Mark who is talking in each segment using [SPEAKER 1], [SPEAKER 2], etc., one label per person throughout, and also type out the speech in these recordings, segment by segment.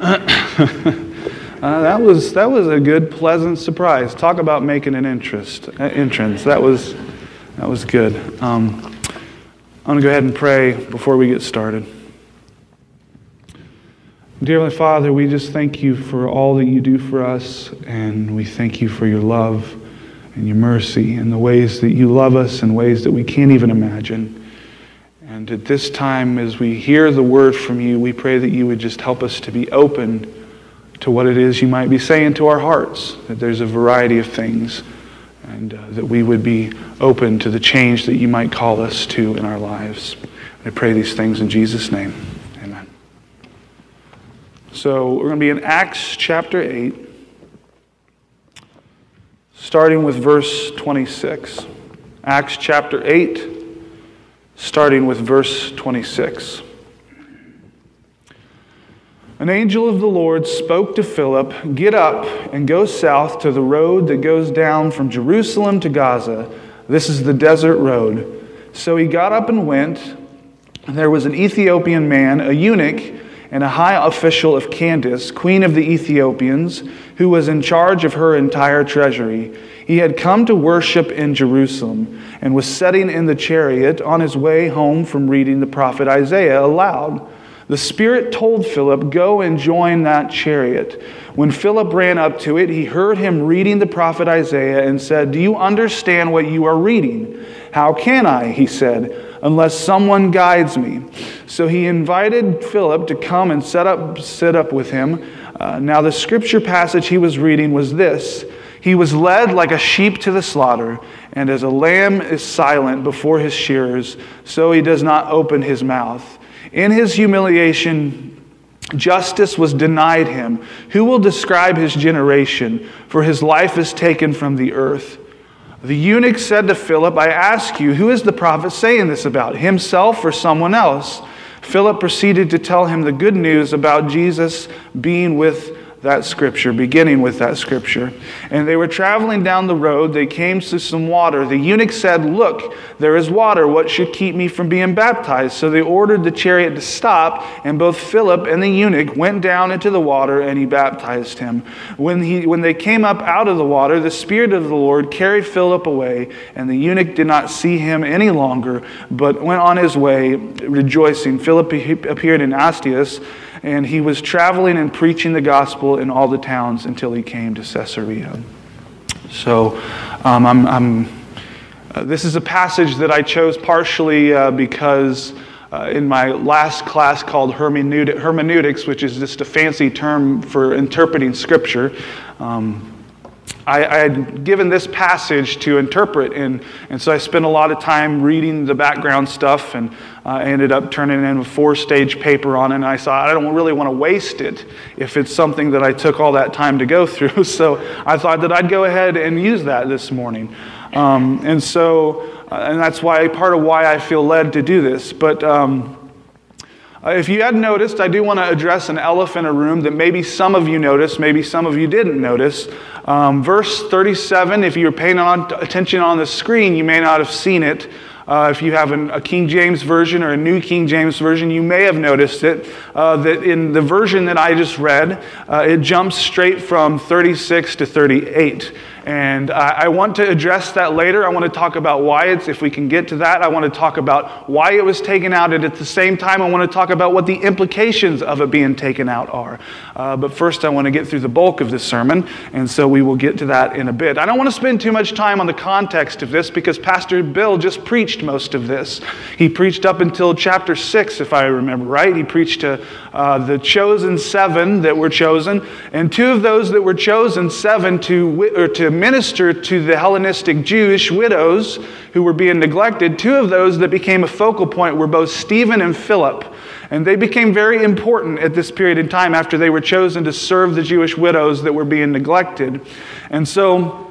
[SPEAKER 1] Uh, that was that was a good, pleasant surprise. Talk about making an interest uh, entrance. That was that was good. Um, I'm to go ahead and pray before we get started. Dear Father, we just thank you for all that you do for us, and we thank you for your love and your mercy and the ways that you love us in ways that we can't even imagine. And at this time, as we hear the word from you, we pray that you would just help us to be open to what it is you might be saying to our hearts, that there's a variety of things, and uh, that we would be open to the change that you might call us to in our lives. I pray these things in Jesus' name. Amen. So we're going to be in Acts chapter 8, starting with verse 26. Acts chapter 8, starting with verse 26. An angel of the Lord spoke to Philip, Get up and go south to the road that goes down from Jerusalem to Gaza. This is the desert road. So he got up and went. There was an Ethiopian man, a eunuch, and a high official of Candace, queen of the Ethiopians, who was in charge of her entire treasury. He had come to worship in Jerusalem and was sitting in the chariot on his way home from reading the prophet Isaiah aloud. The Spirit told Philip, Go and join that chariot. When Philip ran up to it, he heard him reading the prophet Isaiah and said, Do you understand what you are reading? How can I? He said, unless someone guides me. So he invited Philip to come and set up, sit up with him. Uh, now, the scripture passage he was reading was this He was led like a sheep to the slaughter, and as a lamb is silent before his shearers, so he does not open his mouth. In his humiliation, justice was denied him. Who will describe his generation? For his life is taken from the earth. The eunuch said to Philip, I ask you, who is the prophet saying this about, himself or someone else? Philip proceeded to tell him the good news about Jesus being with that scripture, beginning with that scripture. And they were traveling down the road. They came to some water. The eunuch said, Look, there is water. What should keep me from being baptized? So they ordered the chariot to stop, and both Philip and the eunuch went down into the water, and he baptized him. When, he, when they came up out of the water, the Spirit of the Lord carried Philip away, and the eunuch did not see him any longer, but went on his way rejoicing. Philip appeared in Azotus and he was traveling and preaching the gospel in all the towns until he came to Caesarea. So um, I'm, I'm uh, this is a passage that I chose partially uh, because uh, in my last class called hermeneutics, which is just a fancy term for interpreting scripture, um, I, I, had given this passage to interpret, and, and so I spent a lot of time reading the background stuff, and uh, I ended up turning in a four stage paper on it. And I thought, I don't really want to waste it if it's something that I took all that time to go through. So I thought that I'd go ahead and use that this morning. Um, and so, uh, and that's why part of why I feel led to do this. But, um, uh, if you hadn't noticed, I do want to address an elephant in a room that maybe some of you noticed, maybe some of you didn't notice. Um, verse 37, if you're paying on, attention on the screen, you may not have seen it. Uh, if you have an, a King James version or a New King James version, you may have noticed it. Uh, that in the version that I just read, uh, it jumps straight from 36 to 38. And I want to address that later. I want to talk about why it's, if we can get to that, I want to talk about why it was taken out. And at the same time, I want to talk about what the implications of it being taken out are. Uh, but first, I want to get through the bulk of this sermon. And so we will get to that in a bit. I don't want to spend too much time on the context of this because Pastor Bill just preached most of this. He preached up until chapter 6, if I remember right. He preached to uh, the chosen seven that were chosen, and two of those that were chosen, seven, to, or to minister to the Hellenistic Jewish widows who were being neglected. Two of those that became a focal point were both Stephen and Philip. And they became very important at this period in time after they were chosen to serve the Jewish widows that were being neglected. And so,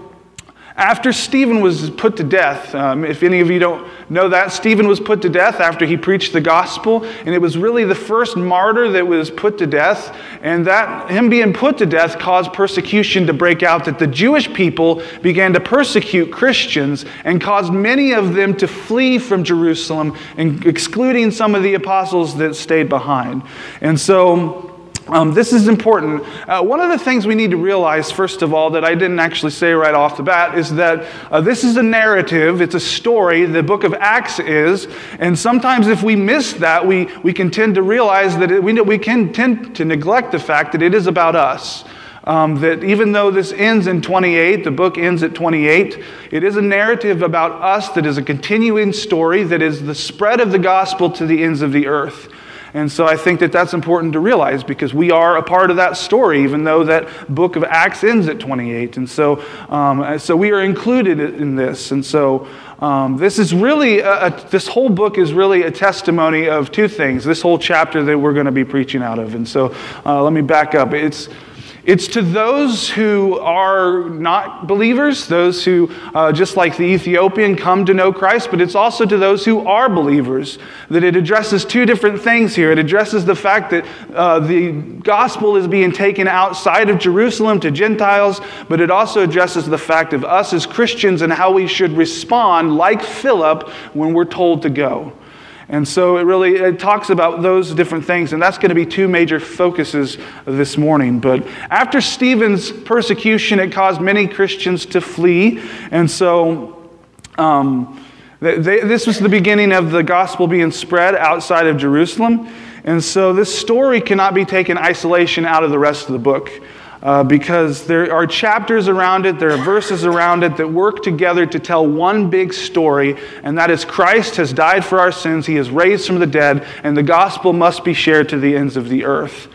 [SPEAKER 1] after Stephen was put to death, um, if any of you don't know that, Stephen was put to death after he preached the gospel, and it was really the first martyr that was put to death. And that him being put to death caused persecution to break out, that the Jewish people began to persecute Christians and caused many of them to flee from Jerusalem, and excluding some of the apostles that stayed behind. And so um, this is important. Uh, one of the things we need to realize, first of all, that I didn't actually say right off the bat, is that uh, this is a narrative, it's a story, the book of Acts is. And sometimes if we miss that, we, we can tend to realize that it, we, we can tend to neglect the fact that it is about us. Um, that even though this ends in 28, the book ends at 28, it is a narrative about us that is a continuing story that is the spread of the gospel to the ends of the earth. And so I think that that's important to realize because we are a part of that story, even though that book of Acts ends at 28. And so, um, so we are included in this. And so um, this is really, a, a, this whole book is really a testimony of two things. This whole chapter that we're going to be preaching out of. And so uh, let me back up. It's, it's to those who are not believers, those who, uh, just like the Ethiopian, come to know Christ, but it's also to those who are believers that it addresses two different things here. It addresses the fact that uh, the gospel is being taken outside of Jerusalem to Gentiles, but it also addresses the fact of us as Christians and how we should respond, like Philip, when we're told to go. And so it really it talks about those different things, and that's going to be two major focuses this morning. But after Stephen's persecution, it caused many Christians to flee, and so um, they, this was the beginning of the gospel being spread outside of Jerusalem. And so this story cannot be taken isolation out of the rest of the book uh, because there are chapters around it, there are verses around it that work together to tell one big story, and that is Christ has died for our sins, he is raised from the dead, and the gospel must be shared to the ends of the earth.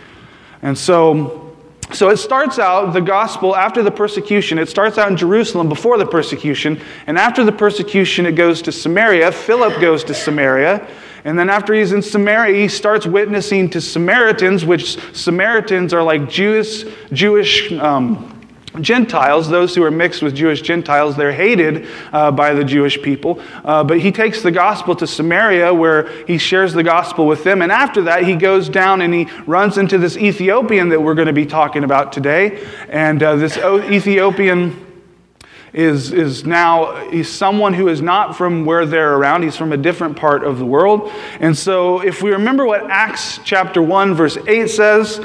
[SPEAKER 1] And so, so it starts out, the gospel, after the persecution, it starts out in Jerusalem before the persecution, and after the persecution, it goes to Samaria. Philip goes to Samaria. And then after he's in Samaria, he starts witnessing to Samaritans, which Samaritans are like Jewish, Jewish um, Gentiles, those who are mixed with Jewish Gentiles, they're hated uh, by the Jewish people. Uh, but he takes the gospel to Samaria where he shares the gospel with them. And after that, he goes down and he runs into this Ethiopian that we're going to be talking about today. And uh, this Ethiopian is, is now he's someone who is not from where they're around. He's from a different part of the world. And so if we remember what Acts chapter 1, verse 8 says,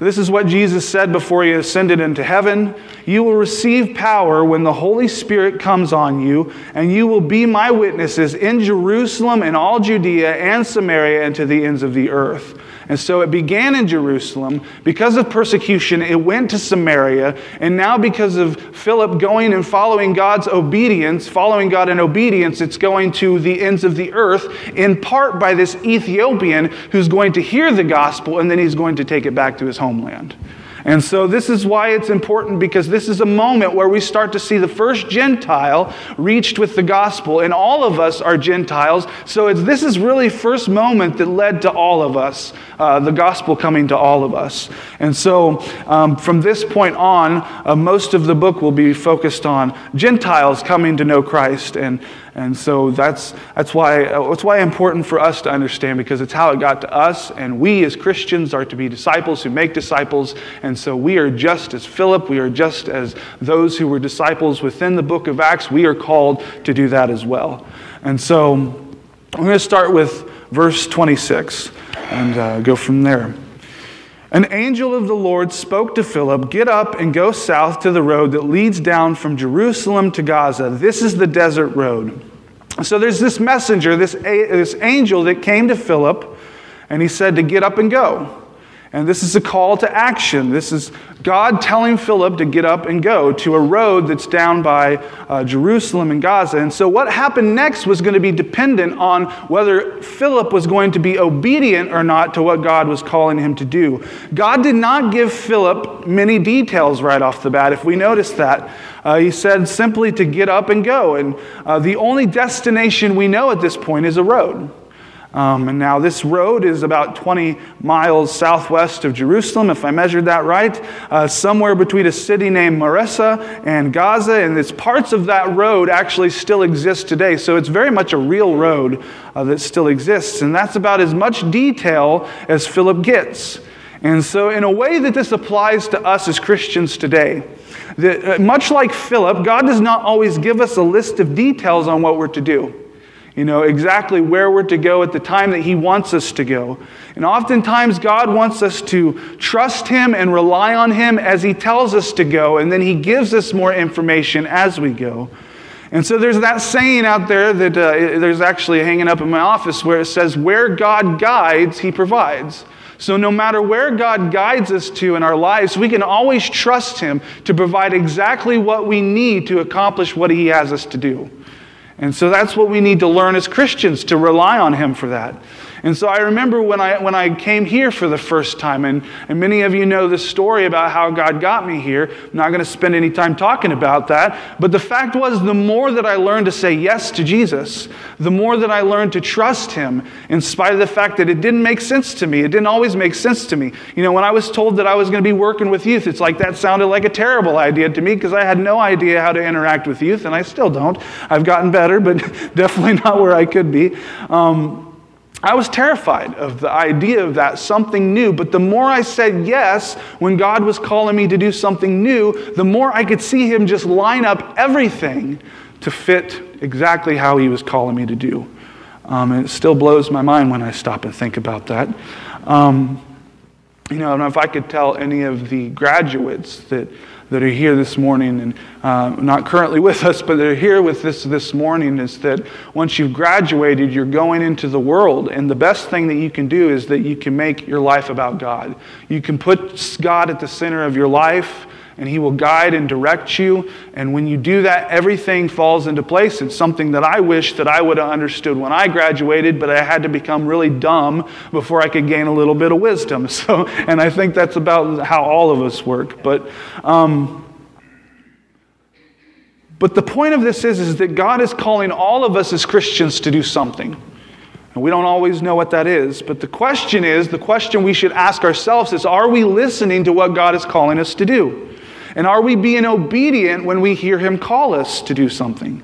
[SPEAKER 1] this is what Jesus said before he ascended into heaven. You will receive power when the Holy Spirit comes on you, and you will be my witnesses in Jerusalem and all Judea and Samaria and to the ends of the earth. And so it began in Jerusalem. Because of persecution, it went to Samaria. And now, because of Philip going and following God's obedience, following God in obedience, it's going to the ends of the earth, in part by this Ethiopian who's going to hear the gospel and then he's going to take it back to his homeland. And so, this is why it's important because this is a moment where we start to see the first Gentile reached with the gospel. And all of us are Gentiles. So, this is really first moment that led to all of us, uh, the gospel coming to all of us. And so, um, from this point on, uh, most of the book will be focused on Gentiles coming to know Christ. And and so that's, that's, why, that's why important for us to understand because it's how it got to us. And we as Christians are to be disciples who make disciples. And so we are just as Philip, we are just as those who were disciples within the book of Acts. We are called to do that as well. And so I'm going to start with verse 26 and uh, go from there. An angel of the Lord spoke to Philip, Get up and go south to the road that leads down from Jerusalem to Gaza. This is the desert road. So there's this messenger, this, this angel that came to Philip, and he said to get up and go. And this is a call to action. This is God telling Philip to get up and go to a road that's down by uh, Jerusalem and Gaza. And so, what happened next was going to be dependent on whether Philip was going to be obedient or not to what God was calling him to do. God did not give Philip many details right off the bat, if we notice that. Uh, he said simply to get up and go. And uh, the only destination we know at this point is a road. Um, and now this road is about 20 miles southwest of Jerusalem, if I measured that right, uh, somewhere between a city named Maresa and Gaza. And it's parts of that road actually still exist today. So it's very much a real road uh, that still exists. And that's about as much detail as Philip gets. And so, in a way that this applies to us as Christians today, that, uh, much like Philip, God does not always give us a list of details on what we're to do. You know, exactly where we're to go at the time that He wants us to go. And oftentimes, God wants us to trust Him and rely on Him as He tells us to go, and then He gives us more information as we go. And so there's that saying out there that uh, there's actually hanging up in my office where it says, Where God guides, He provides. So, no matter where God guides us to in our lives, we can always trust Him to provide exactly what we need to accomplish what He has us to do. And so that's what we need to learn as Christians to rely on Him for that. And so I remember when I, when I came here for the first time, and, and many of you know the story about how God got me here. I'm not going to spend any time talking about that. But the fact was, the more that I learned to say yes to Jesus, the more that I learned to trust Him, in spite of the fact that it didn't make sense to me. It didn't always make sense to me. You know, when I was told that I was going to be working with youth, it's like that sounded like a terrible idea to me because I had no idea how to interact with youth, and I still don't. I've gotten better, but definitely not where I could be. Um, I was terrified of the idea of that, something new. But the more I said yes when God was calling me to do something new, the more I could see Him just line up everything to fit exactly how He was calling me to do. Um, and it still blows my mind when I stop and think about that. Um, you know, if I could tell any of the graduates that that are here this morning and uh, not currently with us, but they're here with us this morning is that once you've graduated, you're going into the world. And the best thing that you can do is that you can make your life about God. You can put God at the center of your life and He will guide and direct you. And when you do that, everything falls into place. It's something that I wish that I would have understood when I graduated, but I had to become really dumb before I could gain a little bit of wisdom. So, and I think that's about how all of us work. But, um, but the point of this is, is that God is calling all of us as Christians to do something. And we don't always know what that is. But the question is the question we should ask ourselves is are we listening to what God is calling us to do? And are we being obedient when we hear Him call us to do something?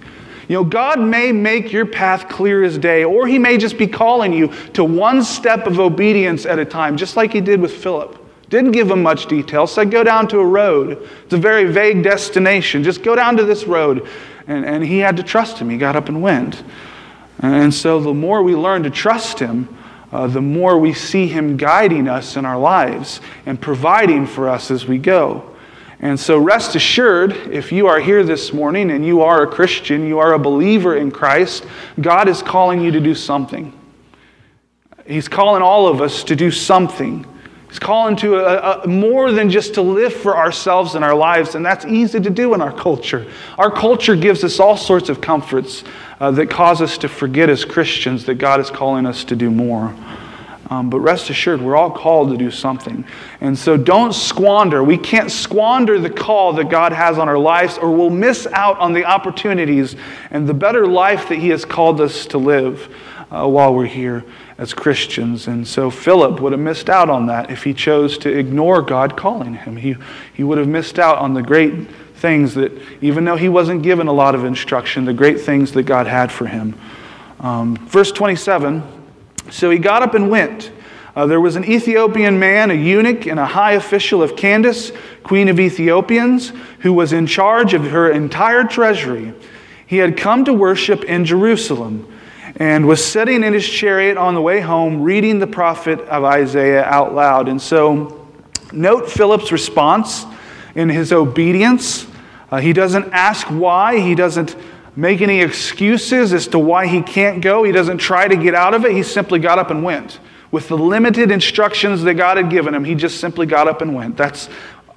[SPEAKER 1] You know, God may make your path clear as day, or He may just be calling you to one step of obedience at a time, just like He did with Philip. Didn't give him much detail, said go down to a road. It's a very vague destination. Just go down to this road. And, and he had to trust him. He got up and went. And so the more we learn to trust him, uh, the more we see him guiding us in our lives and providing for us as we go. And so, rest assured, if you are here this morning and you are a Christian, you are a believer in Christ, God is calling you to do something. He's calling all of us to do something. He's calling to a, a, more than just to live for ourselves and our lives, and that's easy to do in our culture. Our culture gives us all sorts of comforts uh, that cause us to forget as Christians that God is calling us to do more. Um, but rest assured, we're all called to do something. And so don't squander. We can't squander the call that God has on our lives, or we'll miss out on the opportunities and the better life that He has called us to live uh, while we're here as Christians. And so Philip would have missed out on that if he chose to ignore God calling him. He, he would have missed out on the great things that, even though he wasn't given a lot of instruction, the great things that God had for him. Um, verse 27 so he got up and went. Uh, there was an Ethiopian man, a eunuch, and a high official of Candace, queen of Ethiopians, who was in charge of her entire treasury. He had come to worship in Jerusalem and was sitting in his chariot on the way home, reading the prophet of Isaiah out loud. And so, note Philip's response in his obedience. Uh, he doesn't ask why, he doesn't make any excuses as to why he can't go. He doesn't try to get out of it. He simply got up and went. With the limited instructions that God had given him, he just simply got up and went. That's,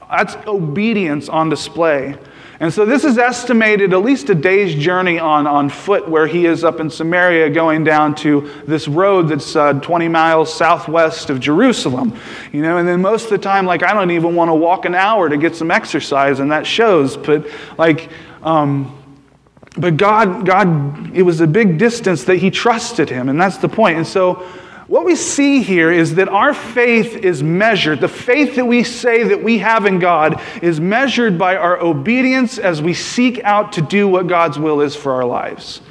[SPEAKER 1] that's obedience on display. And so this is estimated at least a day's journey on, on foot, where he is up in Samaria going down to this road that's uh, 20 miles southwest of Jerusalem. You know, and then most of the time, like, I don't even want to walk an hour to get some exercise, and that shows. But, like, um, but God, God, it was a big distance that he trusted him, and that's the point. And so, what we see here is that our faith is measured. The faith that we say that we have in God is measured by our obedience as we seek out to do what God's will is for our lives.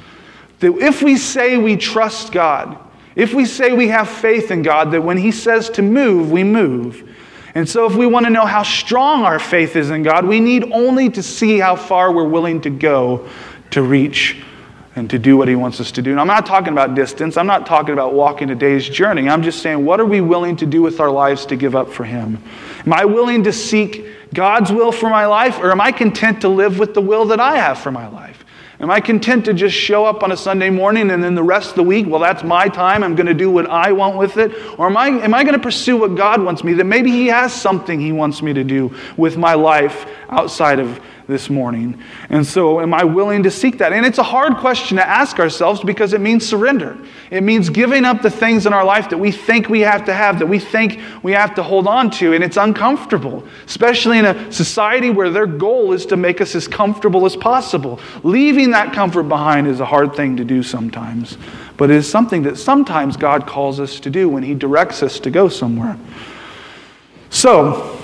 [SPEAKER 1] That if we say we trust God, if we say we have faith in God, that when He says to move, we move. And so, if we want to know how strong our faith is in God, we need only to see how far we're willing to go to reach and to do what He wants us to do. And I'm not talking about distance, I'm not talking about walking a day's journey. I'm just saying, what are we willing to do with our lives to give up for Him? Am I willing to seek God's will for my life, or am I content to live with the will that I have for my life? Am I content to just show up on a Sunday morning and then the rest of the week, well, that's my time, I'm going to do what I want with it? Or am I, am I going to pursue what God wants me? That maybe He has something He wants me to do with my life outside of this morning. And so, am I willing to seek that? And it's a hard question to ask ourselves because it means surrender. It means giving up the things in our life that we think we have to have, that we think we have to hold on to. And it's uncomfortable, especially in a society where their goal is to make us as comfortable as possible. Leaving that comfort behind is a hard thing to do sometimes, but it is something that sometimes God calls us to do when He directs us to go somewhere. So,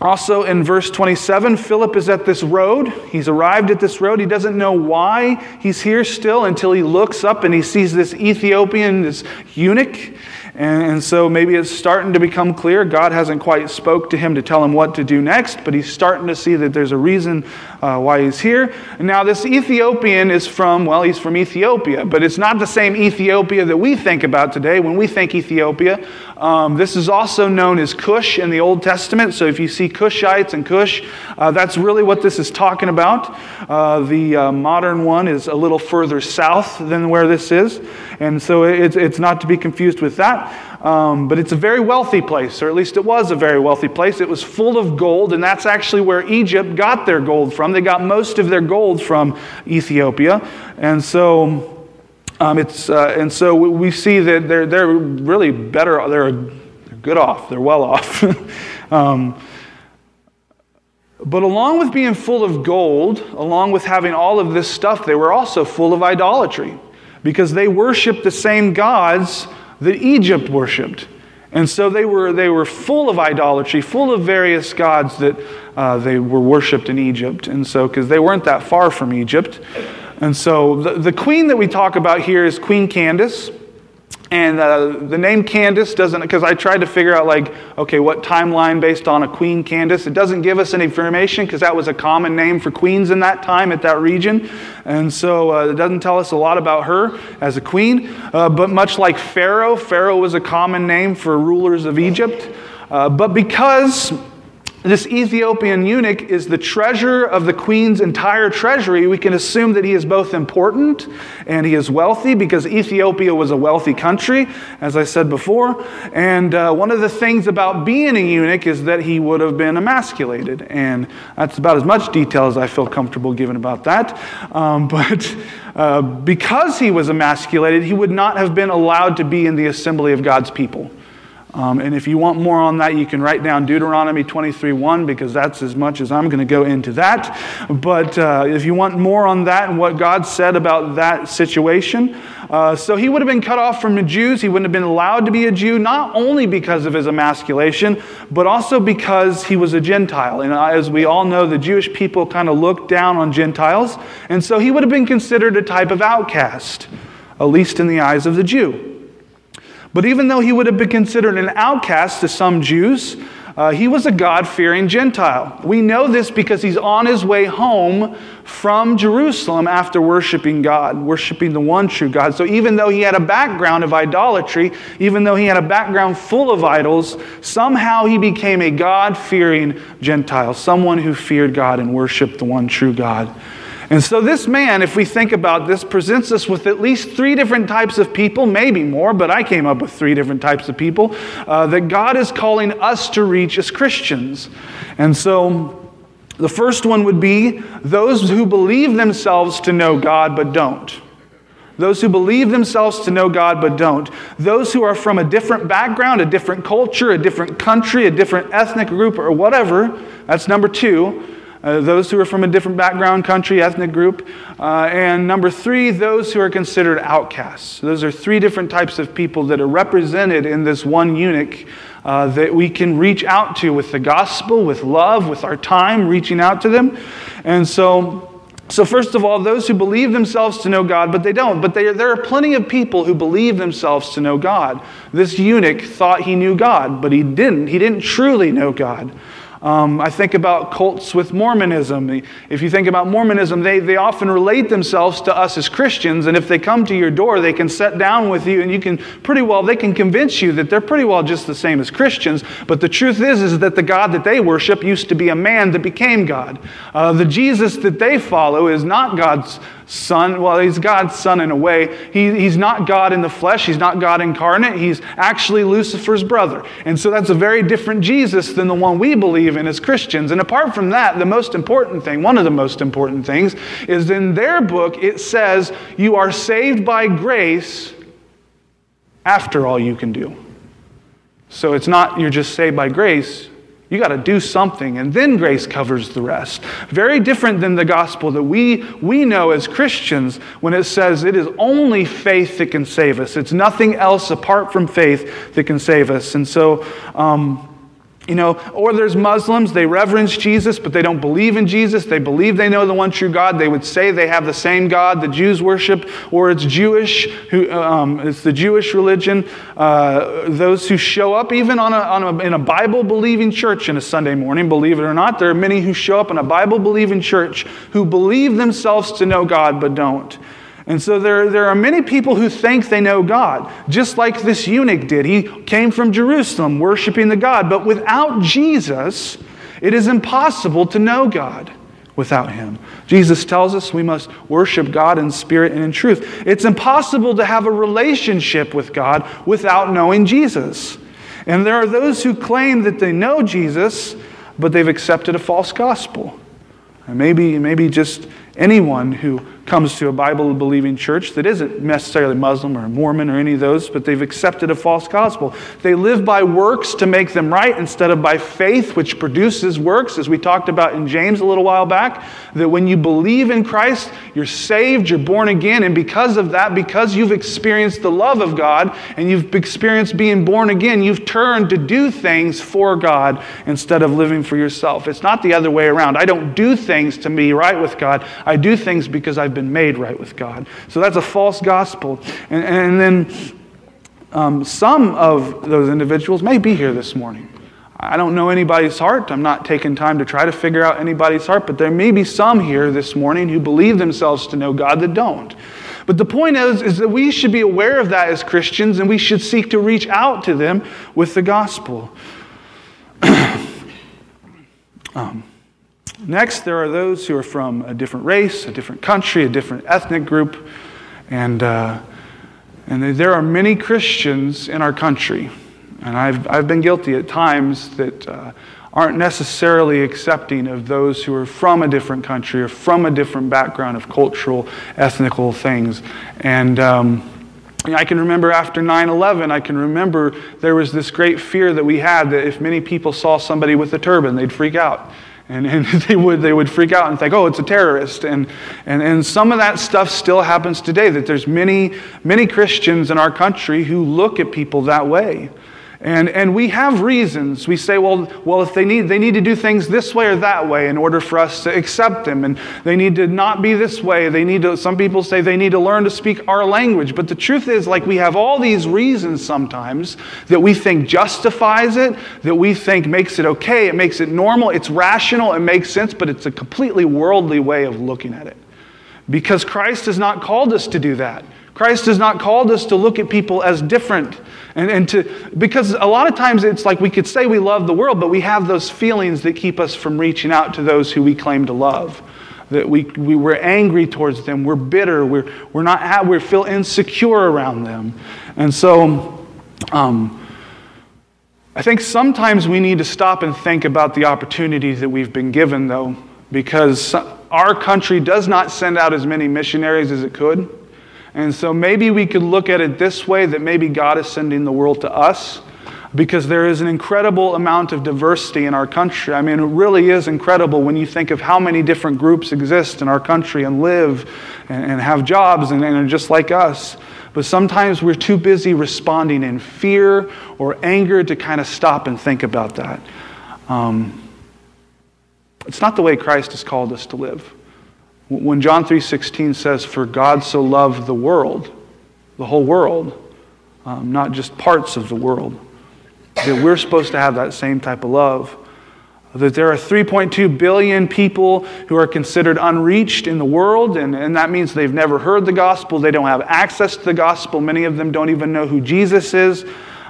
[SPEAKER 1] also in verse 27, Philip is at this road. He's arrived at this road. He doesn't know why he's here still until he looks up and he sees this Ethiopian, this eunuch. And, so maybe it's starting to become clear. God hasn't quite spoke to him to tell him what to do next, but he's starting to see that there's a reason uh, why he's here. And now this Ethiopian is from, well, he's from Ethiopia, but it's not the same Ethiopia that we think about today when we think Ethiopia. Um, this is also known as Cush in the Old Testament. So if you see Cushites and Cush, uh, that's really what this is talking about. Uh, the uh, modern one is a little further south than where this is. And so it's not to be confused with that. Um, but it's a very wealthy place, or at least it was a very wealthy place. It was full of gold, and that's actually where Egypt got their gold from. They got most of their gold from Ethiopia. And so um, it's, uh, and so we see that they're, they're really better, they're, they're good off, they're well off. um, but along with being full of gold, along with having all of this stuff, they were also full of idolatry because they worshiped the same gods that Egypt worshiped. And so they were, they were full of idolatry, full of various gods that uh, they were worshiped in Egypt. And so, because they weren't that far from Egypt. And so the, the queen that we talk about here is Queen Candace. And uh, the name Candace doesn't, because I tried to figure out, like, okay, what timeline based on a Queen Candace. It doesn't give us any information because that was a common name for queens in that time at that region. And so uh, it doesn't tell us a lot about her as a queen. Uh, but much like Pharaoh, Pharaoh was a common name for rulers of Egypt. Uh, but because this Ethiopian eunuch is the treasurer of the queen's entire treasury. We can assume that he is both important and he is wealthy because Ethiopia was a wealthy country, as I said before. And uh, one of the things about being a eunuch is that he would have been emasculated. And that's about as much detail as I feel comfortable giving about that. Um, but uh, because he was emasculated, he would not have been allowed to be in the assembly of God's people. Um, and if you want more on that, you can write down Deuteronomy 23:1 because that's as much as I'm going to go into that. But uh, if you want more on that and what God said about that situation, uh, so he would have been cut off from the Jews. He wouldn't have been allowed to be a Jew, not only because of his emasculation, but also because he was a Gentile. And uh, as we all know, the Jewish people kind of looked down on Gentiles. And so he would have been considered a type of outcast, at least in the eyes of the Jew. But even though he would have been considered an outcast to some Jews, uh, he was a God fearing Gentile. We know this because he's on his way home from Jerusalem after worshiping God, worshiping the one true God. So even though he had a background of idolatry, even though he had a background full of idols, somehow he became a God fearing Gentile, someone who feared God and worshiped the one true God. And so, this man, if we think about this, presents us with at least three different types of people, maybe more, but I came up with three different types of people uh, that God is calling us to reach as Christians. And so, the first one would be those who believe themselves to know God but don't. Those who believe themselves to know God but don't. Those who are from a different background, a different culture, a different country, a different ethnic group, or whatever. That's number two. Uh, those who are from a different background, country, ethnic group. Uh, and number three, those who are considered outcasts. Those are three different types of people that are represented in this one eunuch uh, that we can reach out to with the gospel, with love, with our time, reaching out to them. And so. So, first of all, those who believe themselves to know God, but they don't. But they, there are plenty of people who believe themselves to know God. This eunuch thought he knew God, but he didn't. He didn't truly know God. Um, I think about cults with Mormonism. If you think about Mormonism, they, they often relate themselves to us as Christians, and if they come to your door, they can sit down with you, and you can pretty well, they can convince you that they're pretty well just the same as Christians. But the truth is, is that the God that they worship used to be a man that became God. Uh, the Jesus that they follow is not God's son. Well, he's God's son in a way. He, he's not God in the flesh, he's not God incarnate. He's actually Lucifer's brother. And so that's a very different Jesus than the one we believe in as Christians. And apart from that, the most important thing, one of the most important things, is in their book it says you are saved by grace after all you can do. So it's not you're just saved by grace, you got to do something, and then grace covers the rest. Very different than the gospel that we, we know as Christians when it says it is only faith that can save us. It's nothing else apart from faith that can save us. And so, um, you know, or there's Muslims, they reverence Jesus, but they don't believe in Jesus. They believe they know the one true God. They would say they have the same God the Jews worship, or it's Jewish, who, um, it's the Jewish religion. Uh, those who show up even on a, on a, in a Bible believing church in a Sunday morning, believe it or not, there are many who show up in a Bible believing church who believe themselves to know God but don't. And so there, there are many people who think they know God, just like this eunuch did. He came from Jerusalem worshiping the God, but without Jesus, it is impossible to know God without him. Jesus tells us we must worship God in spirit and in truth. It's impossible to have a relationship with God without knowing Jesus. And there are those who claim that they know Jesus, but they've accepted a false gospel. And maybe, maybe just anyone who comes to a Bible believing church that isn't necessarily Muslim or Mormon or any of those, but they've accepted a false gospel. They live by works to make them right instead of by faith, which produces works, as we talked about in James a little while back. That when you believe in Christ, you're saved, you're born again, and because of that, because you've experienced the love of God and you've experienced being born again, you've turned to do things for God instead of living for yourself. It's not the other way around. I don't do things to be right with God, I do things because I've been made right with God. So that's a false gospel. And, and then um, some of those individuals may be here this morning. I don't know anybody's heart. I'm not taking time to try to figure out anybody's heart, but there may be some here this morning who believe themselves to know God that don't. But the point is, is that we should be aware of that as Christians and we should seek to reach out to them with the gospel. um, Next, there are those who are from a different race, a different country, a different ethnic group. And, uh, and there are many Christians in our country. And I've, I've been guilty at times that uh, aren't necessarily accepting of those who are from a different country or from a different background of cultural, ethnical things. And um, I can remember after 9 11, I can remember there was this great fear that we had that if many people saw somebody with a turban, they'd freak out. And, and they, would, they would freak out and think, oh, it's a terrorist. And, and, and some of that stuff still happens today, that there's many, many Christians in our country who look at people that way. And, and we have reasons. We say, well, well, if they need, they need to do things this way or that way in order for us to accept them. And they need to not be this way. They need to, some people say they need to learn to speak our language. But the truth is, like, we have all these reasons sometimes that we think justifies it, that we think makes it okay, it makes it normal, it's rational, it makes sense, but it's a completely worldly way of looking at it. Because Christ has not called us to do that. Christ has not called us to look at people as different. And, and to, because a lot of times it's like we could say we love the world, but we have those feelings that keep us from reaching out to those who we claim to love. That we, we, we're angry towards them, we're bitter, we're, we're not, we feel insecure around them. And so, um, I think sometimes we need to stop and think about the opportunities that we've been given, though, because our country does not send out as many missionaries as it could. And so maybe we could look at it this way that maybe God is sending the world to us because there is an incredible amount of diversity in our country. I mean, it really is incredible when you think of how many different groups exist in our country and live and, and have jobs and, and are just like us. But sometimes we're too busy responding in fear or anger to kind of stop and think about that. Um, it's not the way Christ has called us to live. When John 3:16 says, "For God so loved the world, the whole world, um, not just parts of the world," that we're supposed to have that same type of love. that there are 3.2 billion people who are considered unreached in the world, and, and that means they've never heard the gospel, they don't have access to the gospel, many of them don't even know who Jesus is.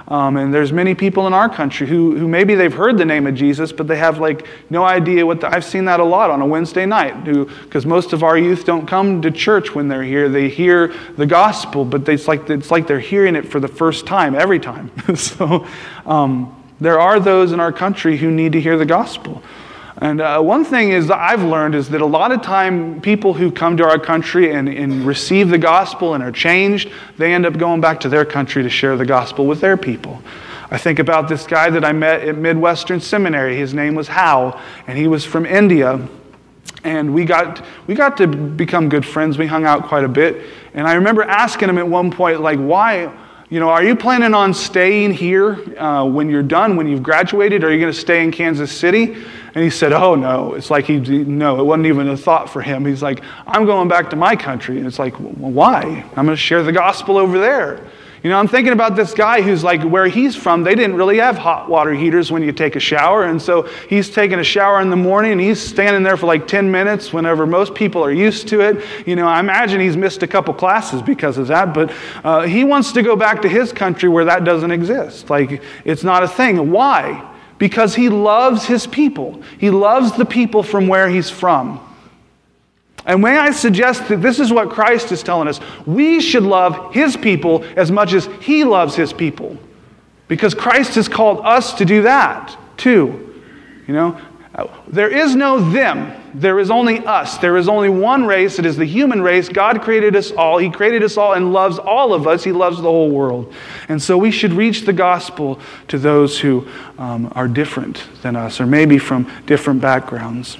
[SPEAKER 1] Um, and there's many people in our country who, who maybe they've heard the name of Jesus, but they have like no idea what the, I've seen that a lot on a Wednesday night because most of our youth don't come to church when they're here. They hear the gospel, but it's, like, it's like they're hearing it for the first time every time. so um, there are those in our country who need to hear the gospel. And uh, one thing is that I've learned is that a lot of time people who come to our country and, and receive the gospel and are changed, they end up going back to their country to share the gospel with their people. I think about this guy that I met at Midwestern Seminary. His name was Hal, and he was from India. And we got, we got to become good friends. We hung out quite a bit. And I remember asking him at one point, like, why, you know, are you planning on staying here uh, when you're done, when you've graduated? Are you going to stay in Kansas City? And he said, Oh, no. It's like he, no, it wasn't even a thought for him. He's like, I'm going back to my country. And it's like, well, why? I'm going to share the gospel over there. You know, I'm thinking about this guy who's like where he's from, they didn't really have hot water heaters when you take a shower. And so he's taking a shower in the morning and he's standing there for like 10 minutes whenever most people are used to it. You know, I imagine he's missed a couple classes because of that, but uh, he wants to go back to his country where that doesn't exist. Like, it's not a thing. Why? because he loves his people. He loves the people from where he's from. And may I suggest that this is what Christ is telling us? We should love his people as much as he loves his people. Because Christ has called us to do that too. You know, there is no them. There is only us. There is only one race. It is the human race. God created us all. He created us all and loves all of us. He loves the whole world. And so we should reach the gospel to those who um, are different than us or maybe from different backgrounds.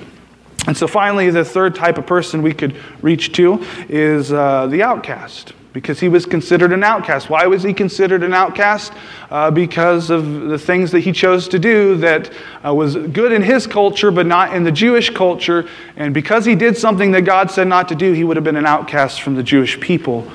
[SPEAKER 1] And so finally, the third type of person we could reach to is uh, the outcast because he was considered an outcast. Why was he considered an outcast? Uh, because of the things that he chose to do that uh, was good in his culture, but not in the Jewish culture. And because he did something that God said not to do, he would have been an outcast from the Jewish people.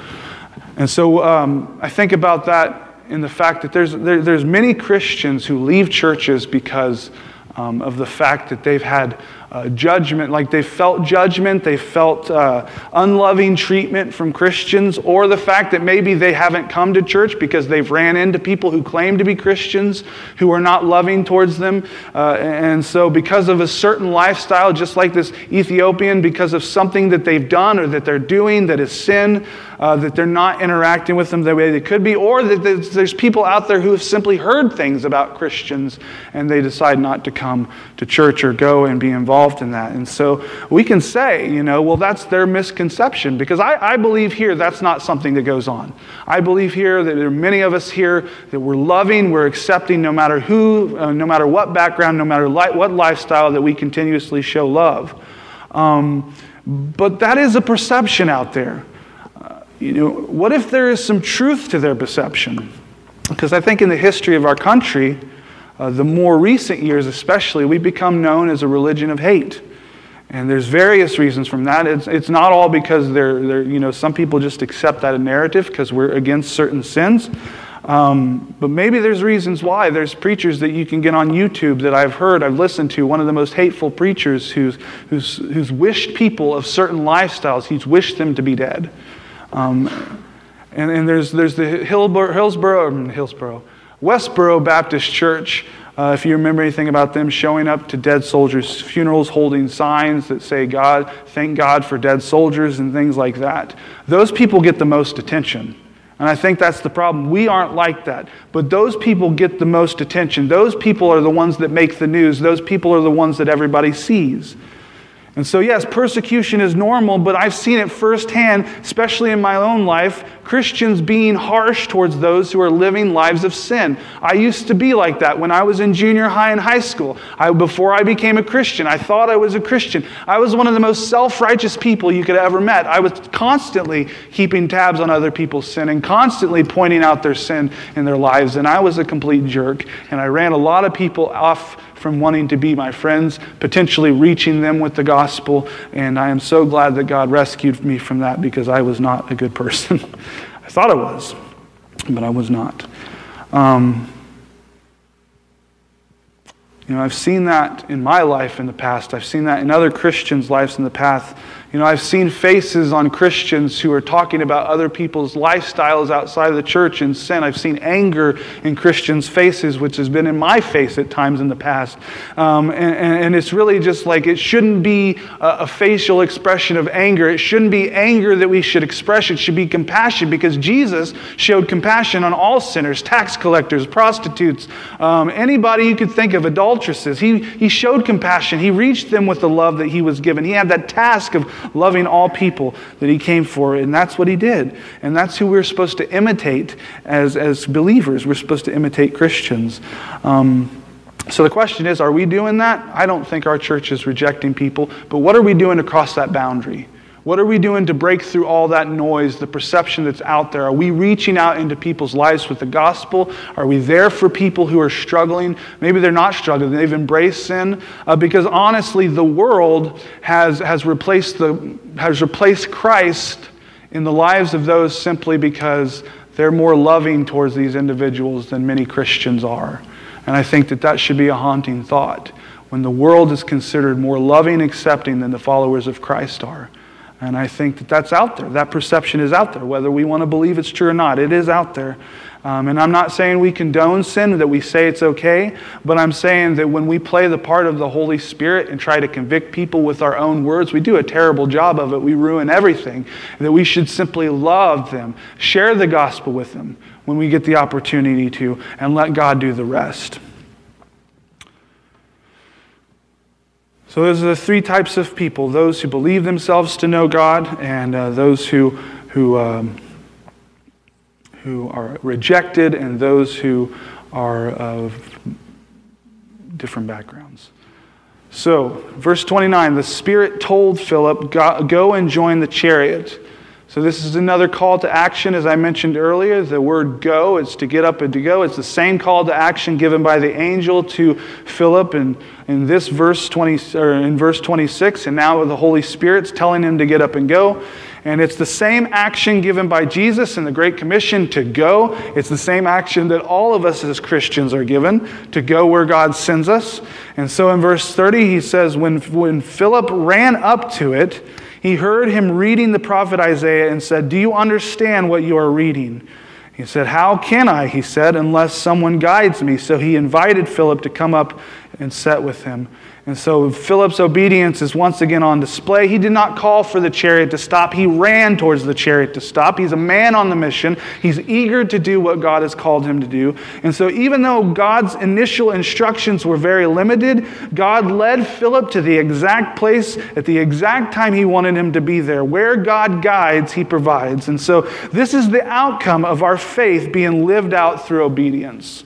[SPEAKER 1] And so um, I think about that in the fact that there's, there, there's many Christians who leave churches because um, of the fact that they've had uh, judgment, like they felt judgment, they felt uh, unloving treatment from Christians, or the fact that maybe they haven't come to church because they've ran into people who claim to be Christians who are not loving towards them. Uh, and so, because of a certain lifestyle, just like this Ethiopian, because of something that they've done or that they're doing that is sin, uh, that they're not interacting with them the way they could be, or that there's, there's people out there who have simply heard things about Christians and they decide not to come to church or go and be involved in that. And so we can say, you know, well, that's their misconception because I, I believe here that's not something that goes on. I believe here that there are many of us here that we're loving, we're accepting no matter who, uh, no matter what background, no matter li- what lifestyle, that we continuously show love. Um, but that is a perception out there you know, what if there is some truth to their perception? Because I think in the history of our country, uh, the more recent years especially, we've become known as a religion of hate. And there's various reasons from that. It's, it's not all because they're, they're, you know, some people just accept that narrative because we're against certain sins. Um, but maybe there's reasons why. There's preachers that you can get on YouTube that I've heard, I've listened to. One of the most hateful preachers who's, who's, who's wished people of certain lifestyles, he's wished them to be dead. Um, and, and there's, there's the Hillsboro, Hillsboro, um, Hillsboro, Westboro Baptist Church. Uh, if you remember anything about them showing up to dead soldiers' funerals, holding signs that say, God, thank God for dead soldiers, and things like that. Those people get the most attention. And I think that's the problem. We aren't like that. But those people get the most attention. Those people are the ones that make the news. Those people are the ones that everybody sees. And so, yes, persecution is normal, but I've seen it firsthand, especially in my own life, Christians being harsh towards those who are living lives of sin. I used to be like that when I was in junior high and high school. I, before I became a Christian, I thought I was a Christian. I was one of the most self righteous people you could ever met. I was constantly keeping tabs on other people's sin and constantly pointing out their sin in their lives, and I was a complete jerk. And I ran a lot of people off from wanting to be my friends, potentially reaching them with the gospel. And I am so glad that God rescued me from that because I was not a good person. I thought I was, but I was not. Um, You know, I've seen that in my life in the past. I've seen that in other Christians' lives in the past. You know, I've seen faces on Christians who are talking about other people's lifestyles outside of the church and sin. I've seen anger in Christians' faces, which has been in my face at times in the past. Um, and, and, it's really just like it shouldn't be a, a facial expression of anger. It shouldn't be anger that we should express. It should be compassion because Jesus showed compassion on all sinners, tax collectors, prostitutes, um, anybody you could think of, adulteresses. He, he showed compassion. He reached them with the love that he was given. He had that task of loving all people that he came for. And that's what he did. And that's who we're supposed to imitate as, as believers. We're supposed to imitate Christians. Um, so the question is are we doing that? I don't think our church is rejecting people, but what are we doing across that boundary? What are we doing to break through all that noise, the perception that's out there? Are we reaching out into people's lives with the gospel? Are we there for people who are struggling? Maybe they're not struggling, they've embraced sin. Uh, because honestly, the world has, has, replaced the, has replaced Christ in the lives of those simply because they're more loving towards these individuals than many Christians are. And I think that that should be a haunting thought when the world is considered more loving, accepting than the followers of Christ are. And I think that that's out there. That perception is out there, whether we want to believe it's true or not. It is out there. Um, and I'm not saying we condone sin, that we say it's okay, but I'm saying that when we play the part of the Holy Spirit and try to convict people with our own words, we do a terrible job of it. We ruin everything. That we should simply love them, share the gospel with them when we get the opportunity to, and let God do the rest. So, those are the three types of people those who believe themselves to know God, and uh, those who, who, um, who are rejected, and those who are of different backgrounds. So, verse 29 the Spirit told Philip, Go and join the chariot. So, this is another call to action, as I mentioned earlier. The word go is to get up and to go. It's the same call to action given by the angel to Philip in, in this verse 20, or in verse 26, and now the Holy Spirit's telling him to get up and go. And it's the same action given by Jesus in the Great Commission to go. It's the same action that all of us as Christians are given to go where God sends us. And so in verse 30, he says, When, when Philip ran up to it, he heard him reading the prophet Isaiah and said, Do you understand what you are reading? He said, How can I? He said, unless someone guides me. So he invited Philip to come up and sit with him. And so Philip's obedience is once again on display. He did not call for the chariot to stop, he ran towards the chariot to stop. He's a man on the mission. He's eager to do what God has called him to do. And so, even though God's initial instructions were very limited, God led Philip to the exact place at the exact time he wanted him to be there. Where God guides, he provides. And so, this is the outcome of our faith being lived out through obedience.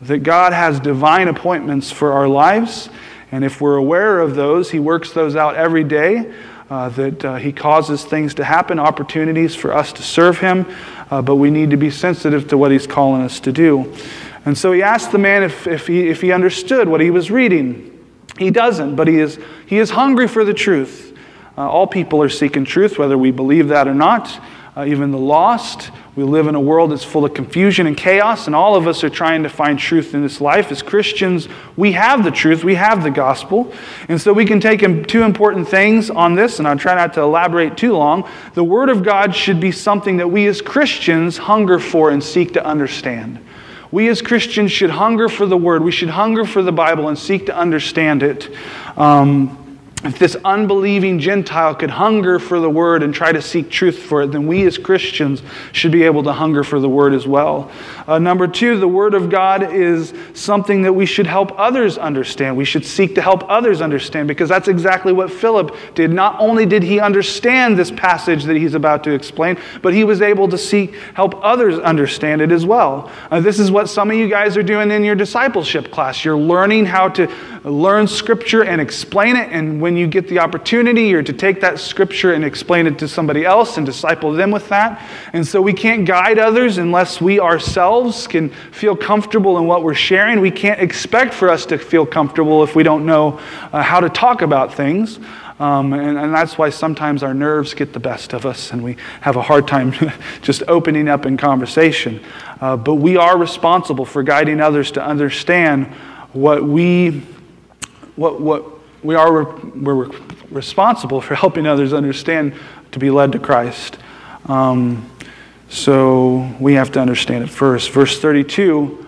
[SPEAKER 1] That God has divine appointments for our lives. And if we're aware of those, He works those out every day. Uh, that uh, He causes things to happen, opportunities for us to serve Him, uh, but we need to be sensitive to what He's calling us to do. And so he asked the man if, if, he, if he understood what he was reading. He doesn't, but he is, he is hungry for the truth. Uh, all people are seeking truth, whether we believe that or not uh, even the lost. We live in a world that's full of confusion and chaos, and all of us are trying to find truth in this life. As Christians, we have the truth, we have the gospel. And so we can take two important things on this, and I'll try not to elaborate too long. The Word of God should be something that we as Christians hunger for and seek to understand. We as Christians should hunger for the Word. We should hunger for the Bible and seek to understand it. Um, if this unbelieving Gentile could hunger for the word and try to seek truth for it, then we as Christians should be able to hunger for the word as well. Uh, number two, the word of God is something that we should help others understand. We should seek to help others understand because that's exactly what Philip did. Not only did he understand this passage that he's about to explain, but he was able to seek help others understand it as well. Uh, this is what some of you guys are doing in your discipleship class. You're learning how to learn scripture and explain it and when you get the opportunity, you're to take that scripture and explain it to somebody else and disciple them with that. And so we can't guide others unless we ourselves can feel comfortable in what we're sharing. We can't expect for us to feel comfortable if we don't know uh, how to talk about things. Um, and, and, that's why sometimes our nerves get the best of us and we have a hard time just opening up in conversation. Uh, but we are responsible for guiding others to understand what we what, what we are, we're responsible for helping others understand to be led to Christ. Um, so we have to understand it first. Verse 32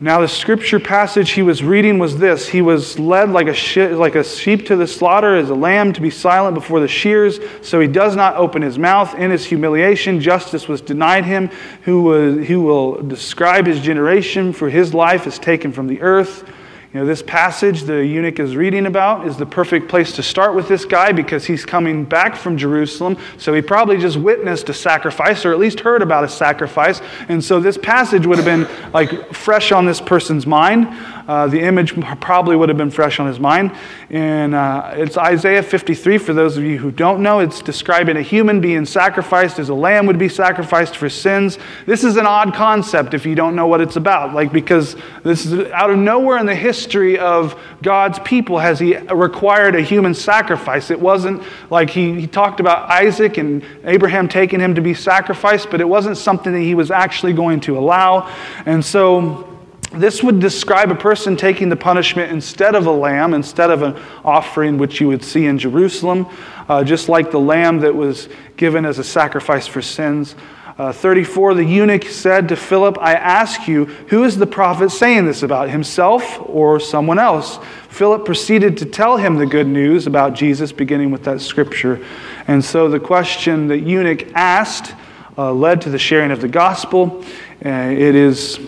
[SPEAKER 1] now, the scripture passage he was reading was this He was led like a, like a sheep to the slaughter, as a lamb to be silent before the shears, so he does not open his mouth. In his humiliation, justice was denied him, who, was, who will describe his generation, for his life is taken from the earth. You know, this passage the eunuch is reading about is the perfect place to start with this guy because he's coming back from Jerusalem. So he probably just witnessed a sacrifice or at least heard about a sacrifice. And so this passage would have been like fresh on this person's mind. Uh, the image probably would have been fresh on his mind. And uh, it's Isaiah 53, for those of you who don't know. It's describing a human being sacrificed as a lamb would be sacrificed for sins. This is an odd concept if you don't know what it's about. Like, because this is out of nowhere in the history of God's people has he required a human sacrifice. It wasn't like he, he talked about Isaac and Abraham taking him to be sacrificed, but it wasn't something that he was actually going to allow. And so, this would describe a person taking the punishment instead of a lamb, instead of an offering which you would see in Jerusalem, uh, just like the lamb that was given as a sacrifice for sins. Uh, 34, the eunuch said to Philip, I ask you, who is the prophet saying this about, himself or someone else? Philip proceeded to tell him the good news about Jesus, beginning with that scripture. And so the question that eunuch asked uh, led to the sharing of the gospel. Uh, it is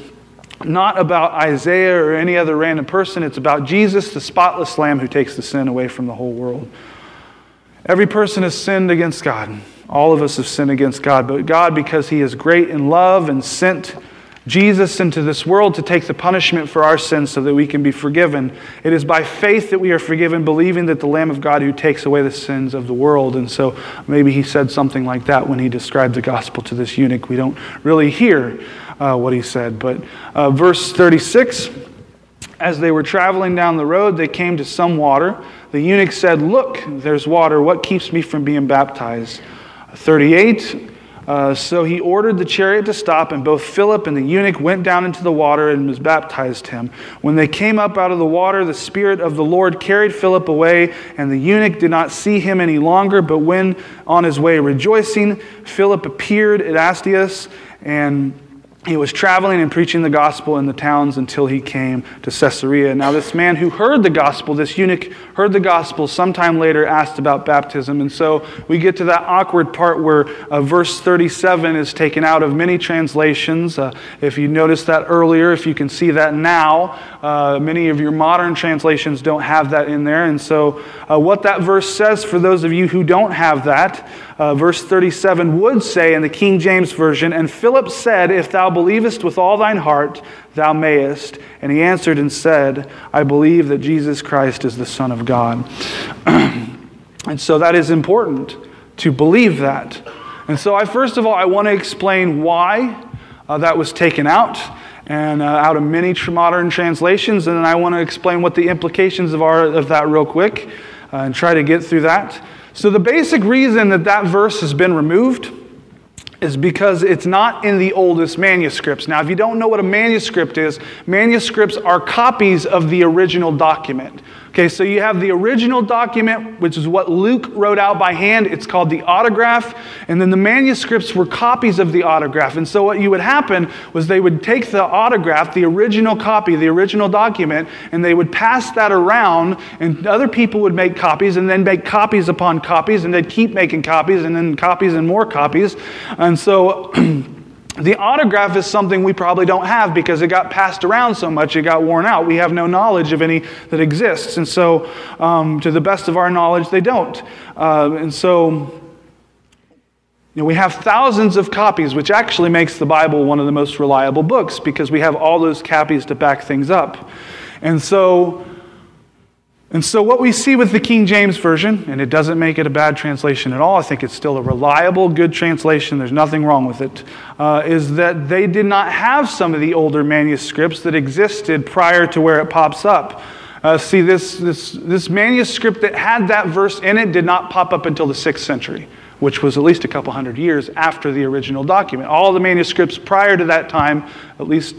[SPEAKER 1] not about Isaiah or any other random person. It's about Jesus, the spotless Lamb who takes the sin away from the whole world. Every person has sinned against God. All of us have sinned against God. But God, because He is great in love and sent Jesus into this world to take the punishment for our sins so that we can be forgiven, it is by faith that we are forgiven, believing that the Lamb of God who takes away the sins of the world. And so maybe He said something like that when He described the gospel to this eunuch. We don't really hear uh, what he said. But uh, verse 36 as they were traveling down the road, they came to some water. The eunuch said, Look, there's water. What keeps me from being baptized? 38. Uh, so he ordered the chariot to stop, and both Philip and the eunuch went down into the water and was baptized him. When they came up out of the water, the Spirit of the Lord carried Philip away, and the eunuch did not see him any longer, but when on his way rejoicing, Philip appeared at Azotus and he was traveling and preaching the gospel in the towns until he came to Caesarea. Now, this man who heard the gospel, this eunuch heard the gospel, sometime later asked about baptism. And so we get to that awkward part where uh, verse 37 is taken out of many translations. Uh, if you noticed that earlier, if you can see that now, uh, many of your modern translations don't have that in there. And so, uh, what that verse says for those of you who don't have that, uh, verse 37 would say in the King James Version, And Philip said, If thou believest with all thine heart, thou mayest. And he answered and said, I believe that Jesus Christ is the Son of God. and so that is important to believe that. And so, I first of all, I want to explain why uh, that was taken out and uh, out of many modern translations. And then I want to explain what the implications of, are of that real quick uh, and try to get through that. So, the basic reason that that verse has been removed is because it's not in the oldest manuscripts. Now, if you don't know what a manuscript is, manuscripts are copies of the original document. Okay, so you have the original document, which is what Luke wrote out by hand. It's called the autograph. And then the manuscripts were copies of the autograph. And so what you would happen was they would take the autograph, the original copy, the original document, and they would pass that around, and other people would make copies, and then make copies upon copies, and they'd keep making copies, and then copies and more copies. And so The autograph is something we probably don't have because it got passed around so much, it got worn out. We have no knowledge of any that exists. And so, um, to the best of our knowledge, they don't. Uh, and so, you know, we have thousands of copies, which actually makes the Bible one of the most reliable books because we have all those copies to back things up. And so, and so, what we see with the King James Version, and it doesn't make it a bad translation at all, I think it's still a reliable, good translation, there's nothing wrong with it, uh, is that they did not have some of the older manuscripts that existed prior to where it pops up. Uh, see, this, this, this manuscript that had that verse in it did not pop up until the 6th century, which was at least a couple hundred years after the original document. All the manuscripts prior to that time, at least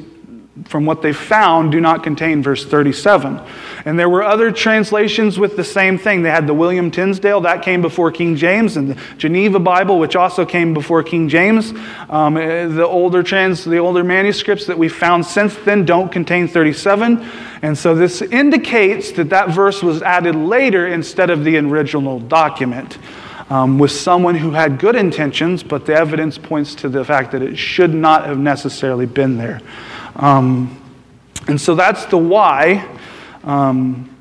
[SPEAKER 1] from what they found, do not contain verse 37. And there were other translations with the same thing. They had the William Tyndale, that came before King James, and the Geneva Bible, which also came before King James. Um, eh, the, older trans, the older manuscripts that we found since then don't contain 37. And so this indicates that that verse was added later instead of the original document. Um, with someone who had good intentions, but the evidence points to the fact that it should not have necessarily been there. Um, and so that's the why. Um,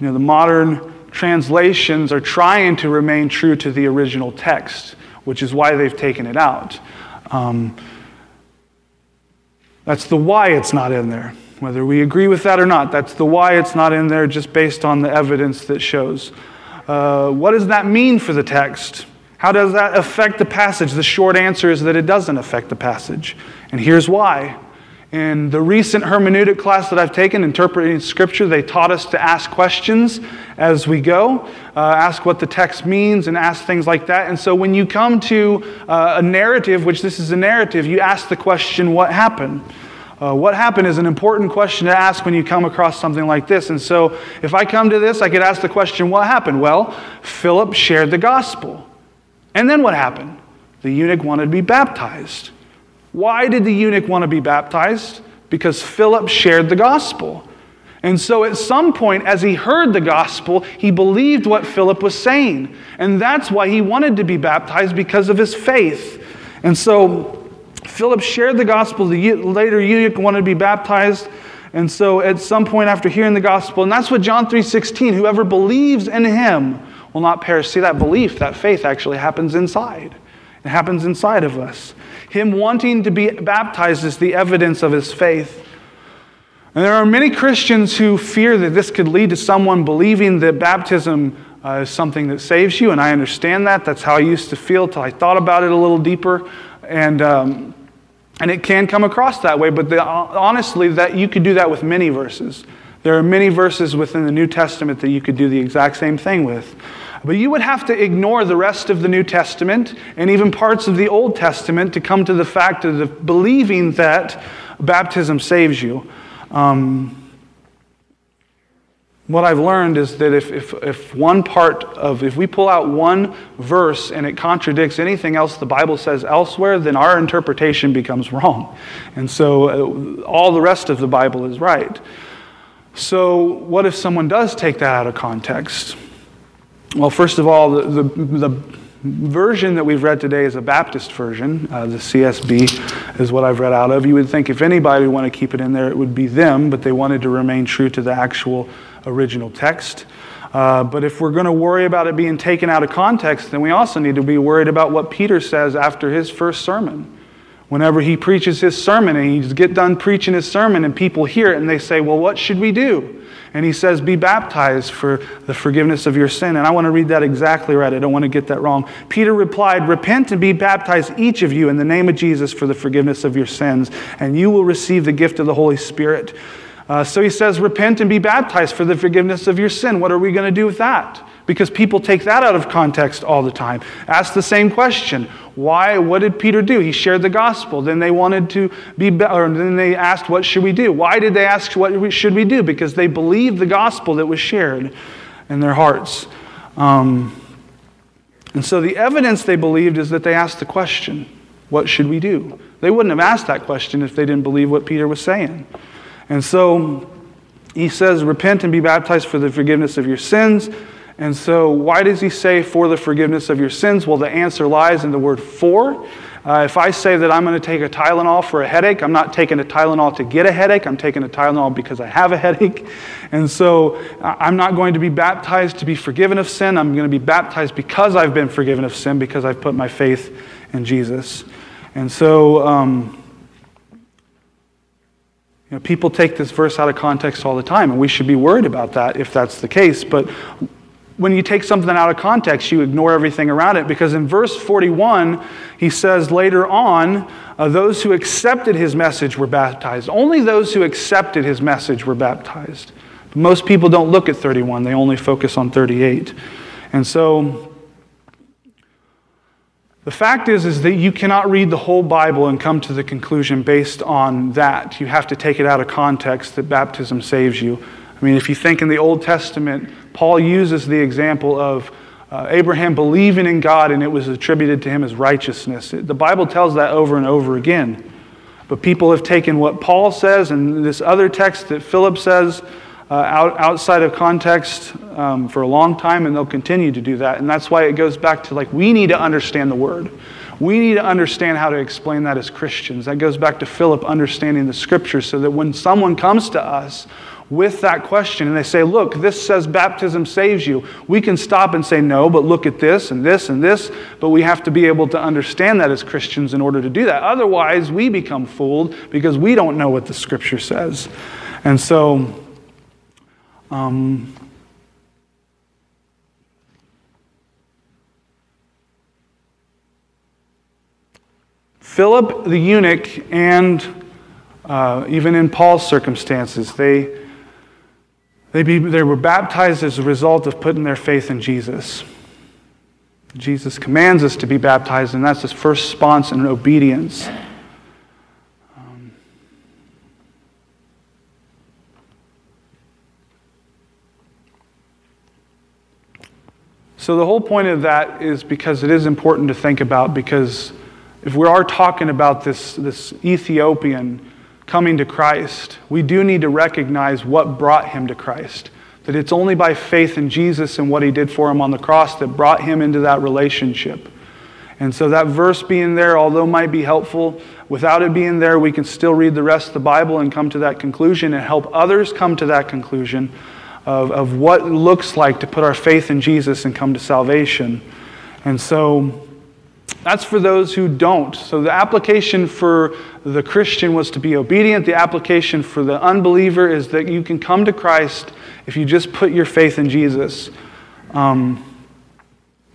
[SPEAKER 1] you know, the modern translations are trying to remain true to the original text, which is why they've taken it out. Um, that's the why it's not in there. Whether we agree with that or not, that's the why it's not in there, just based on the evidence that shows. Uh, what does that mean for the text? How does that affect the passage? The short answer is that it doesn't affect the passage. And here's why. In the recent hermeneutic class that I've taken, interpreting scripture, they taught us to ask questions as we go, uh, ask what the text means, and ask things like that. And so when you come to uh, a narrative, which this is a narrative, you ask the question, What happened? Uh, what happened is an important question to ask when you come across something like this. And so, if I come to this, I could ask the question, What happened? Well, Philip shared the gospel. And then what happened? The eunuch wanted to be baptized. Why did the eunuch want to be baptized? Because Philip shared the gospel. And so at some point, as he heard the gospel, he believed what Philip was saying. And that's why he wanted to be baptized because of his faith. And so Philip shared the gospel. The later eunuch wanted to be baptized. And so at some point after hearing the gospel, and that's what John 3:16, whoever believes in him will not perish. See that belief, that faith actually happens inside. It happens inside of us. Him wanting to be baptized is the evidence of his faith. And there are many Christians who fear that this could lead to someone believing that baptism uh, is something that saves you, and I understand that. That's how I used to feel till I thought about it a little deeper. And, um, and it can come across that way, but the, honestly, that you could do that with many verses. There are many verses within the New Testament that you could do the exact same thing with. But you would have to ignore the rest of the New Testament and even parts of the Old Testament to come to the fact of believing that baptism saves you. Um, what I've learned is that if, if, if one part of, if we pull out one verse and it contradicts anything else the Bible says elsewhere, then our interpretation becomes wrong. And so uh, all the rest of the Bible is right. So, what if someone does take that out of context? Well, first of all, the, the, the, version that we've read today is a Baptist version. Uh, the CSB is what I've read out of. You would think if anybody would want to keep it in there, it would be them, but they wanted to remain true to the actual original text. Uh, but if we're going to worry about it being taken out of context, then we also need to be worried about what Peter says after his first sermon. Whenever he preaches his sermon and he get done preaching his sermon and people hear it and they say, Well, what should we do? And he says, Be baptized for the forgiveness of your sin. And I want to read that exactly right. I don't want to get that wrong. Peter replied, Repent and be baptized, each of you, in the name of Jesus for the forgiveness of your sins, and you will receive the gift of the Holy Spirit. Uh, so he says, Repent and be baptized for the forgiveness of your sin. What are we going to do with that? Because people take that out of context all the time. Ask the same question why? What did Peter do? He shared the gospel. Then they wanted to be, or then they asked, "What should we do?" Why did they ask, "What should we do?" Because they believed the gospel that was shared in their hearts. Um, and so the evidence they believed is that they asked the question, "What should we do?" They wouldn't have asked that question if they didn't believe what Peter was saying. And so he says, "Repent and be baptized for the forgiveness of your sins." And so, why does he say for the forgiveness of your sins? Well, the answer lies in the word for. Uh, if I say that I'm going to take a Tylenol for a headache, I'm not taking a Tylenol to get a headache. I'm taking a Tylenol because I have a headache. And so I'm not going to be baptized to be forgiven of sin. I'm going to be baptized because I've been forgiven of sin, because I've put my faith in Jesus. And so um, know, people take this verse out of context all the time, and we should be worried about that if that's the case. But when you take something out of context, you ignore everything around it. Because in verse 41, he says later on, uh, those who accepted his message were baptized. Only those who accepted his message were baptized. But most people don't look at 31, they only focus on 38. And so, The fact is, is that you cannot read the whole Bible and come to the conclusion based on that. You have to take it out of context that baptism saves you. I mean, if you think in the Old Testament, Paul uses the example of uh, Abraham believing in God and it was attributed to him as righteousness. The Bible tells that over and over again. But people have taken what Paul says and this other text that Philip says uh, out, outside of context um, for a long time, and they'll continue to do that. And that's why it goes back to like, we need to understand the word. We need to understand how to explain that as Christians. That goes back to Philip understanding the scriptures so that when someone comes to us with that question and they say, Look, this says baptism saves you, we can stop and say, No, but look at this and this and this. But we have to be able to understand that as Christians in order to do that. Otherwise, we become fooled because we don't know what the scripture says. And so, um, Philip the eunuch, and uh, even in Paul's circumstances, they, they, be, they were baptized as a result of putting their faith in Jesus. Jesus commands us to be baptized, and that's his first response in obedience. So, the whole point of that is because it is important to think about because if we are talking about this, this Ethiopian coming to Christ, we do need to recognize what brought him to Christ. That it's only by faith in Jesus and what he did for him on the cross that brought him into that relationship. And so that verse being there, although might be helpful, without it being there, we can still read the rest of the Bible and come to that conclusion and help others come to that conclusion of, of what it looks like to put our faith in Jesus and come to salvation. And so that's for those who don't. So the application for the Christian was to be obedient. The application for the unbeliever is that you can come to Christ if you just put your faith in Jesus. Um,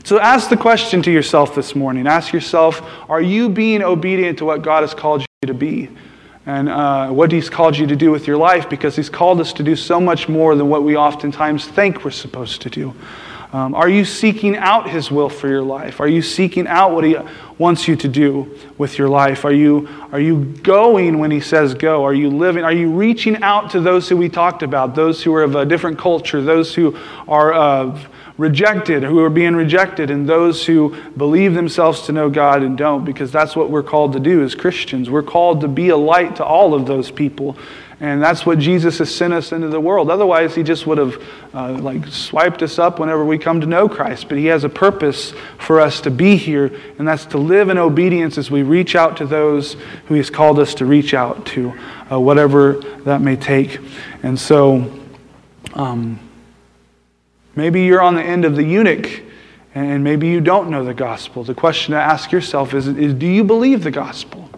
[SPEAKER 1] so ask the question to yourself this morning. Ask yourself, are you being obedient to what God has called you to be? And uh, what He's called you to do with your life because He's called us to do so much more than what we oftentimes think we're supposed to do. Um, are you seeking out His will for your life? Are you seeking out what He wants you to do with your life? Are you, are you going when He says go? Are you living? Are you reaching out to those who we talked about, those who are of a different culture, those who are of rejected, who are being rejected, and those who believe themselves to know God and don't, because that's what we're called to do as Christians. We're called to be a light to all of those people. And that's what Jesus has sent us into the world. Otherwise, he just would have uh, like swiped us up whenever we come to know Christ. But he has a purpose for us to be here, and that's to live in obedience as we reach out to those who he's called us to reach out to, uh, whatever that may take. And so, um, Maybe you're on the end of the eunuch and maybe you don't know the gospel. The question to ask yourself is, is do you believe the gospel?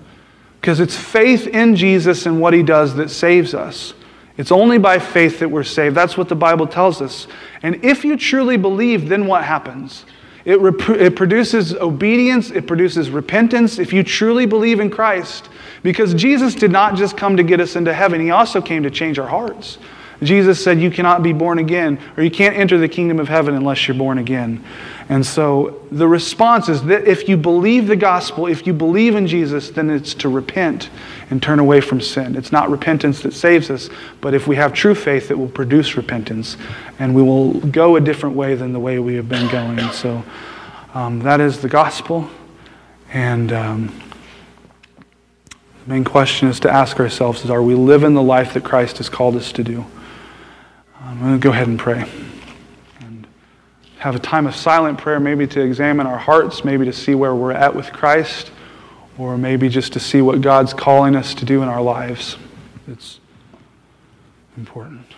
[SPEAKER 1] Because it's faith in Jesus and what he does that saves us. It's only by faith that we're saved. That's what the Bible tells us. And if you truly believe, then what happens? It, rep- it produces obedience, it produces repentance if you truly believe in Christ. Because Jesus did not just come to get us into heaven, he also came to change our hearts. Jesus said, You cannot be born again, or you can't enter the kingdom of heaven unless you're born again. And so the response is that if you believe the gospel, if you believe in Jesus, then it's to repent and turn away from sin. It's not repentance that saves us, but if we have true faith, it will produce repentance, and we will go a different way than the way we have been going. So um, that is the gospel. And. Um, the main question is to ask ourselves is are we living the life that Christ has called us to do? I'm going to go ahead and pray. And have a time of silent prayer, maybe to examine our hearts, maybe to see where we're at with Christ, or maybe just to see what God's calling us to do in our lives. It's important.